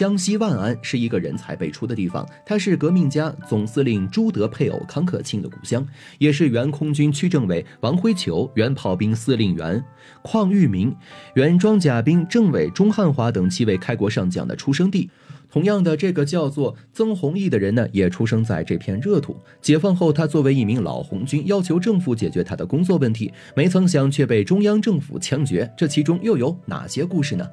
江西万安是一个人才辈出的地方，它是革命家总司令朱德配偶康克庆的故乡，也是原空军区政委王辉球、原炮兵司令员邝裕民、原装甲兵政委钟汉华等七位开国上将的出生地。同样的，这个叫做曾洪毅的人呢，也出生在这片热土。解放后，他作为一名老红军，要求政府解决他的工作问题，没曾想却被中央政府枪决。这其中又有哪些故事呢？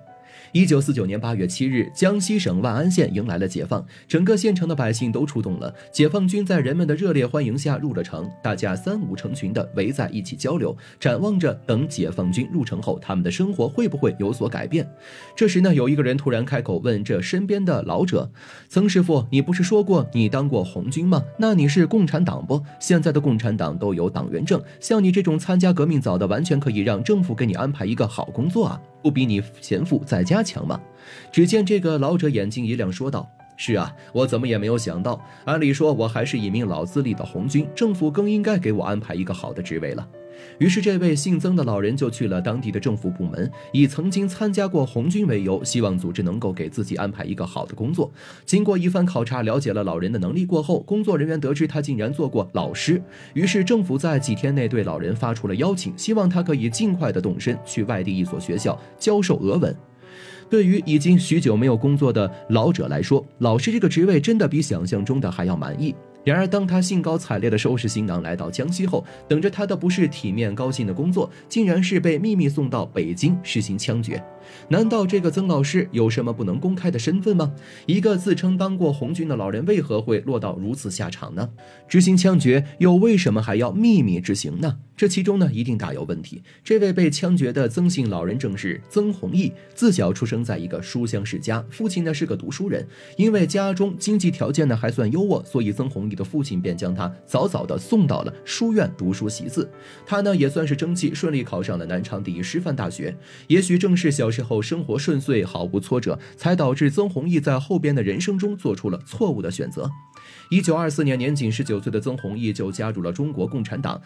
一九四九年八月七日，江西省万安县迎来了解放，整个县城的百姓都出动了。解放军在人们的热烈欢迎下入了城，大家三五成群的围在一起交流，展望着等解放军入城后，他们的生活会不会有所改变。这时呢，有一个人突然开口问这身边的老者：“曾师傅，你不是说过你当过红军吗？那你是共产党不？现在的共产党都有党员证，像你这种参加革命早的，完全可以让政府给你安排一个好工作啊。”不比你贤父在家强吗？只见这个老者眼睛一亮，说道：“是啊，我怎么也没有想到。按理说，我还是一名老资历的红军，政府更应该给我安排一个好的职位了。”于是，这位姓曾的老人就去了当地的政府部门，以曾经参加过红军为由，希望组织能够给自己安排一个好的工作。经过一番考察，了解了老人的能力过后，工作人员得知他竟然做过老师，于是政府在几天内对老人发出了邀请，希望他可以尽快的动身去外地一所学校教授俄文。对于已经许久没有工作的老者来说，老师这个职位真的比想象中的还要满意。然而，当他兴高采烈地收拾行囊来到江西后，等着他的不是体面高兴的工作，竟然是被秘密送到北京实行枪决。难道这个曾老师有什么不能公开的身份吗？一个自称当过红军的老人为何会落到如此下场呢？执行枪决又为什么还要秘密执行呢？这其中呢一定大有问题。这位被枪决的曾姓老人正是曾洪义，自小出生在一个书香世家，父亲呢是个读书人。因为家中经济条件呢还算优渥，所以曾洪义的父亲便将他早早的送到了书院读书习字。他呢也算是争气，顺利考上了南昌第一师范大学。也许正是小。时候生活顺遂，毫无挫折，才导致曾洪义在后边的人生中做出了错误的选择。一九二四年，年仅十九岁的曾洪义就加入了中国共产党，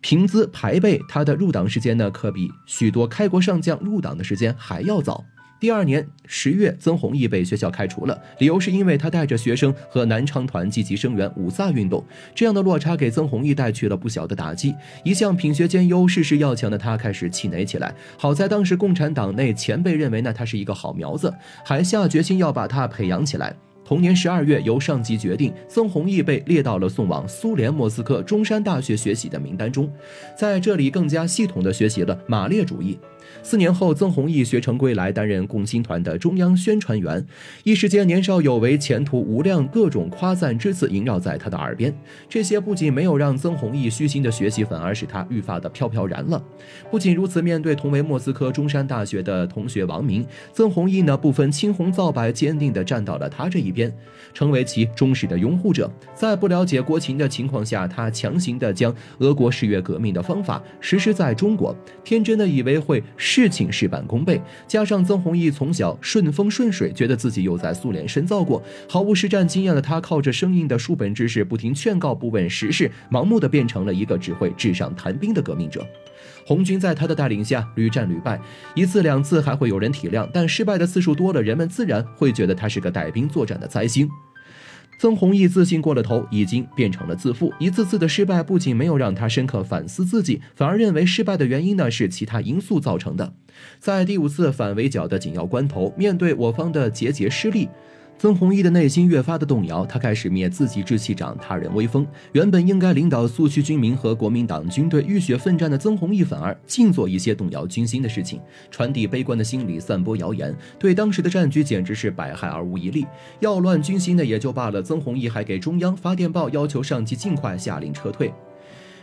凭资排辈，他的入党时间呢，可比许多开国上将入党的时间还要早。第二年十月，曾洪义被学校开除了，理由是因为他带着学生和南昌团积极声援五卅运动。这样的落差给曾洪义带去了不小的打击。一向品学兼优、事事要强的他开始气馁起来。好在当时共产党内前辈认为呢他是一个好苗子，还下决心要把他培养起来。同年十二月，由上级决定，曾洪义被列到了送往苏联莫斯科中山大学学习的名单中，在这里更加系统地学习了马列主义。四年后，曾洪毅学成归来，担任共青团的中央宣传员。一时间，年少有为，前途无量，各种夸赞之词萦绕在他的耳边。这些不仅没有让曾洪毅虚心的学习，反而使他愈发的飘飘然了。不仅如此，面对同为莫斯科中山大学的同学王明，曾洪毅呢不分青红皂白，坚定地站到了他这一边，成为其忠实的拥护者。在不了解国情的情况下，他强行的将俄国十月革命的方法实施在中国，天真的以为会。事情事半功倍，加上曾洪义从小顺风顺水，觉得自己又在苏联深造过，毫无实战经验的他，靠着生硬的书本知识，不停劝告，不问时事，盲目的变成了一个只会纸上谈兵的革命者。红军在他的带领下屡战屡败，一次两次还会有人体谅，但失败的次数多了，人们自然会觉得他是个带兵作战的灾星。曾洪义自信过了头，已经变成了自负。一次次的失败不仅没有让他深刻反思自己，反而认为失败的原因呢是其他因素造成的。在第五次反围剿的紧要关头，面对我方的节节失利。曾洪义的内心越发的动摇，他开始灭自己志气，长他人威风。原本应该领导苏区军民和国民党军队浴血奋战的曾洪义，反而尽做一些动摇军心的事情，传递悲观的心理，散播谣言，对当时的战局简直是百害而无一利。要乱军心的也就罢了，曾洪义还给中央发电报，要求上级尽快下令撤退。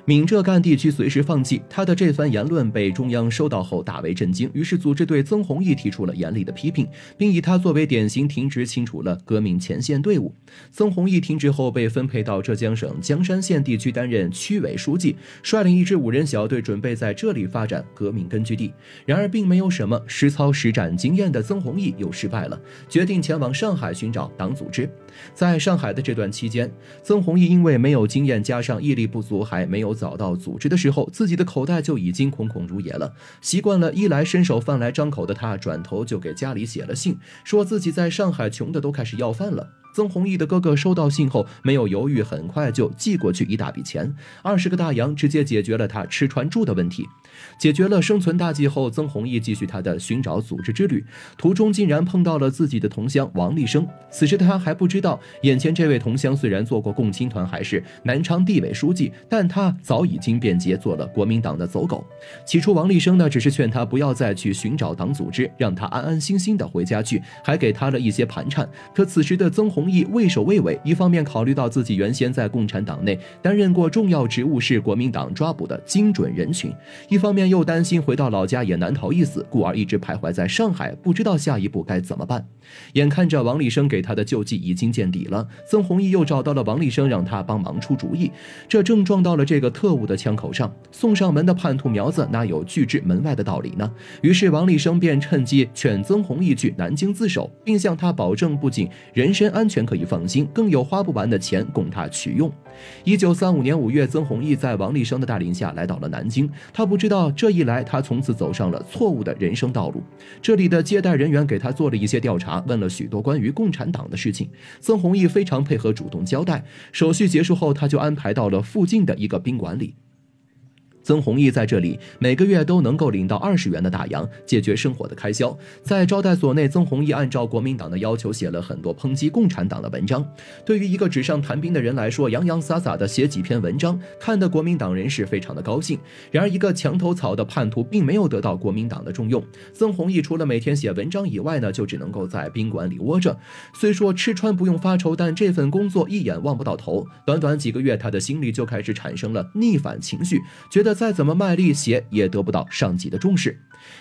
闽浙赣地区随时放弃。他的这番言论被中央收到后大为震惊，于是组织对曾洪义提出了严厉的批评，并以他作为典型停职清除了革命前线队伍。曾洪义停职后被分配到浙江省江山县地区担任区委书记，率领一支五人小队准备在这里发展革命根据地。然而，并没有什么实操实战经验的曾洪义又失败了，决定前往上海寻找党组织。在上海的这段期间，曾洪义因为没有经验，加上毅力不足，还没有。找到组织的时候，自己的口袋就已经空空如也了。习惯了衣来伸手、饭来张口的他，转头就给家里写了信，说自己在上海穷的都开始要饭了。曾弘毅的哥哥收到信后，没有犹豫，很快就寄过去一大笔钱，二十个大洋，直接解决了他吃穿住的问题。解决了生存大计后，曾弘毅继续他的寻找组织之旅，途中竟然碰到了自己的同乡王立生。此时他还不知道，眼前这位同乡虽然做过共青团，还是南昌地委书记，但他早已经变节做了国民党的走狗。起初，王立生呢只是劝他不要再去寻找党组织，让他安安心心的回家去，还给他了一些盘缠。可此时的曾弘弘毅畏首畏尾，一方面考虑到自己原先在共产党内担任过重要职务，是国民党抓捕的精准人群；一方面又担心回到老家也难逃一死，故而一直徘徊在上海，不知道下一步该怎么办。眼看着王立生给他的救济已经见底了，曾弘毅又找到了王立生，让他帮忙出主意。这正撞到了这个特务的枪口上，送上门的叛徒苗子哪有拒之门外的道理呢？于是王立生便趁机劝曾弘毅去南京自首，并向他保证，不仅人身安。完全可以放心，更有花不完的钱供他取用。一九三五年五月，曾弘毅在王立生的带领下来到了南京。他不知道，这一来，他从此走上了错误的人生道路。这里的接待人员给他做了一些调查，问了许多关于共产党的事情。曾弘毅非常配合，主动交代。手续结束后，他就安排到了附近的一个宾馆里。曾弘毅在这里每个月都能够领到二十元的大洋，解决生活的开销。在招待所内，曾弘毅按照国民党的要求写了很多抨击共产党的文章。对于一个纸上谈兵的人来说，洋洋洒洒的写几篇文章，看得国民党人士非常的高兴。然而，一个墙头草的叛徒并没有得到国民党的重用。曾弘毅除了每天写文章以外呢，就只能够在宾馆里窝着。虽说吃穿不用发愁，但这份工作一眼望不到头。短短几个月，他的心里就开始产生了逆反情绪，觉得。再怎么卖力写，也得不到上级的重视。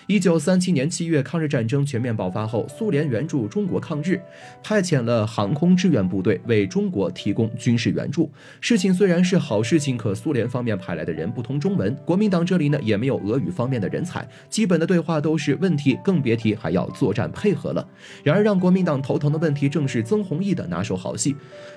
一九三七年七月，抗日战争全面爆发后，苏联援助中国抗日，派遣了航空志愿部队为中国提供军事援助。事情虽然是好事情，可苏联方面派来的人不通中文，国民党这里呢也没有俄语方面的人才，基本的对话都是问题，更别提还要作战配合了。然而让国民党头疼的问题，正是曾洪毅的拿手好戏。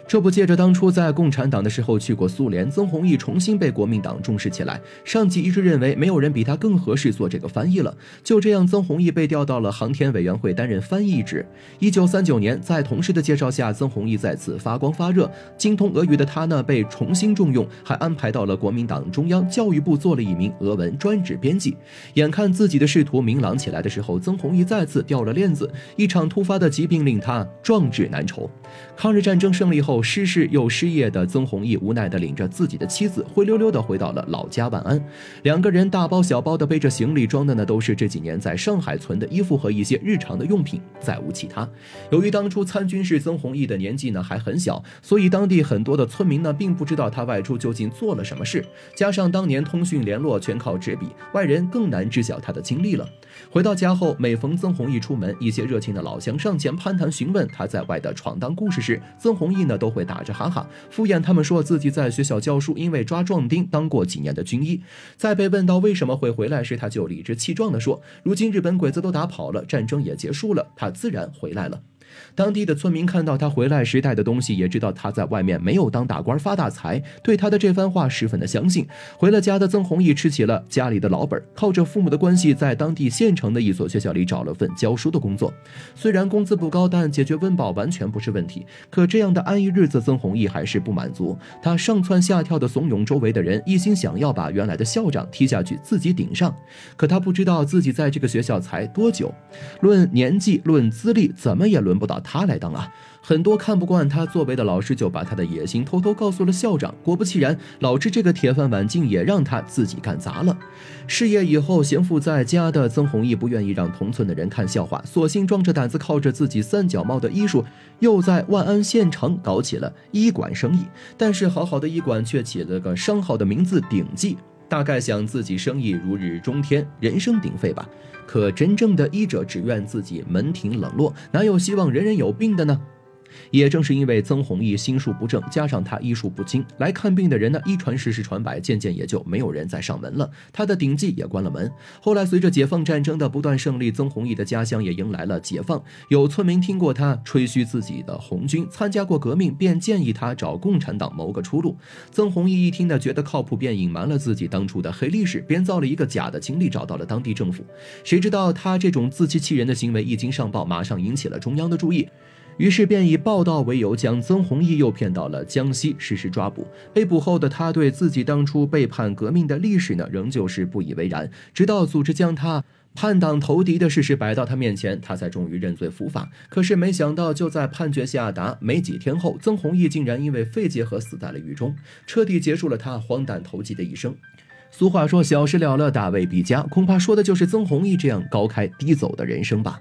这不，借着当初在共产党的时候去过苏联，曾洪毅重新被国民党重视起来。上级一致认为没有人比他更合适做这个翻译了。就这样，曾弘毅被调到了航天委员会担任翻译一职。一九三九年，在同事的介绍下，曾弘毅再次发光发热。精通俄语的他呢，被重新重用，还安排到了国民党中央教育部做了一名俄文专职编辑。眼看自己的仕途明朗起来的时候，曾弘毅再次掉了链子。一场突发的疾病令他壮志难酬。抗日战争胜利后，失势又失业的曾弘毅无奈地领着自己的妻子，灰溜溜地回到了老家万安。两个人大包小包的背着行李，装的呢都是这几年在上海存的衣服和一些日常的用品，再无其他。由于当初参军是曾弘毅的年纪呢还很小，所以当地很多的村民呢并不知道他外出究竟做了什么事。加上当年通讯联络全靠纸笔，外人更难知晓他的经历了。回到家后，每逢曾弘毅出门，一些热情的老乡上前攀谈询问他在外的闯荡故事时，曾弘毅呢都会打着哈哈敷衍他们说自己在学校教书，因为抓壮丁当过几年的军医。在被问到为什么会回来时，他就理直气壮地说：“如今日本鬼子都打跑了，战争也结束了，他自然回来了。”当地的村民看到他回来时带的东西，也知道他在外面没有当大官发大财，对他的这番话十分的相信。回了家的曾弘毅吃起了家里的老本，靠着父母的关系，在当地县城的一所学校里找了份教书的工作。虽然工资不高，但解决温饱完全不是问题。可这样的安逸日子，曾弘毅还是不满足。他上蹿下跳的怂恿周围的人，一心想要把原来的校长踢下去，自己顶上。可他不知道自己在这个学校才多久，论年纪，论资历，怎么也轮。不到他来当啊！很多看不惯他作为的老师就把他的野心偷偷告诉了校长。果不其然，老师这个铁饭碗竟也让他自己干砸了。事业以后闲赋在家的曾弘毅不愿意让同村的人看笑话，索性壮着胆子靠着自己三脚猫的医术，又在万安县城搞起了医馆生意。但是好好的医馆却起了个商号的名字“鼎记”，大概想自己生意如日中天，人声鼎沸吧。可真正的医者只愿自己门庭冷落，哪有希望人人有病的呢？也正是因为曾弘毅心术不正，加上他医术不精，来看病的人呢一传十，十传百，渐渐也就没有人再上门了。他的顶记也关了门。后来随着解放战争的不断胜利，曾弘毅的家乡也迎来了解放。有村民听过他吹嘘自己的红军参加过革命，便建议他找共产党谋个出路。曾弘毅一听呢，觉得靠谱，便隐瞒了自己当初的黑历史，编造了一个假的经历，找到了当地政府。谁知道他这种自欺欺人的行为一经上报，马上引起了中央的注意。于是便以报道为由，将曾弘毅诱骗到了江西实施抓捕。被捕后的他，对自己当初背叛革命的历史呢，仍旧是不以为然。直到组织将他叛党投敌的事实摆到他面前，他才终于认罪伏法。可是没想到，就在判决下达没几天后，曾弘毅竟然因为肺结核死在了狱中，彻底结束了他荒诞投机的一生。俗话说：“小事了了，大未必佳。”恐怕说的就是曾弘毅这样高开低走的人生吧。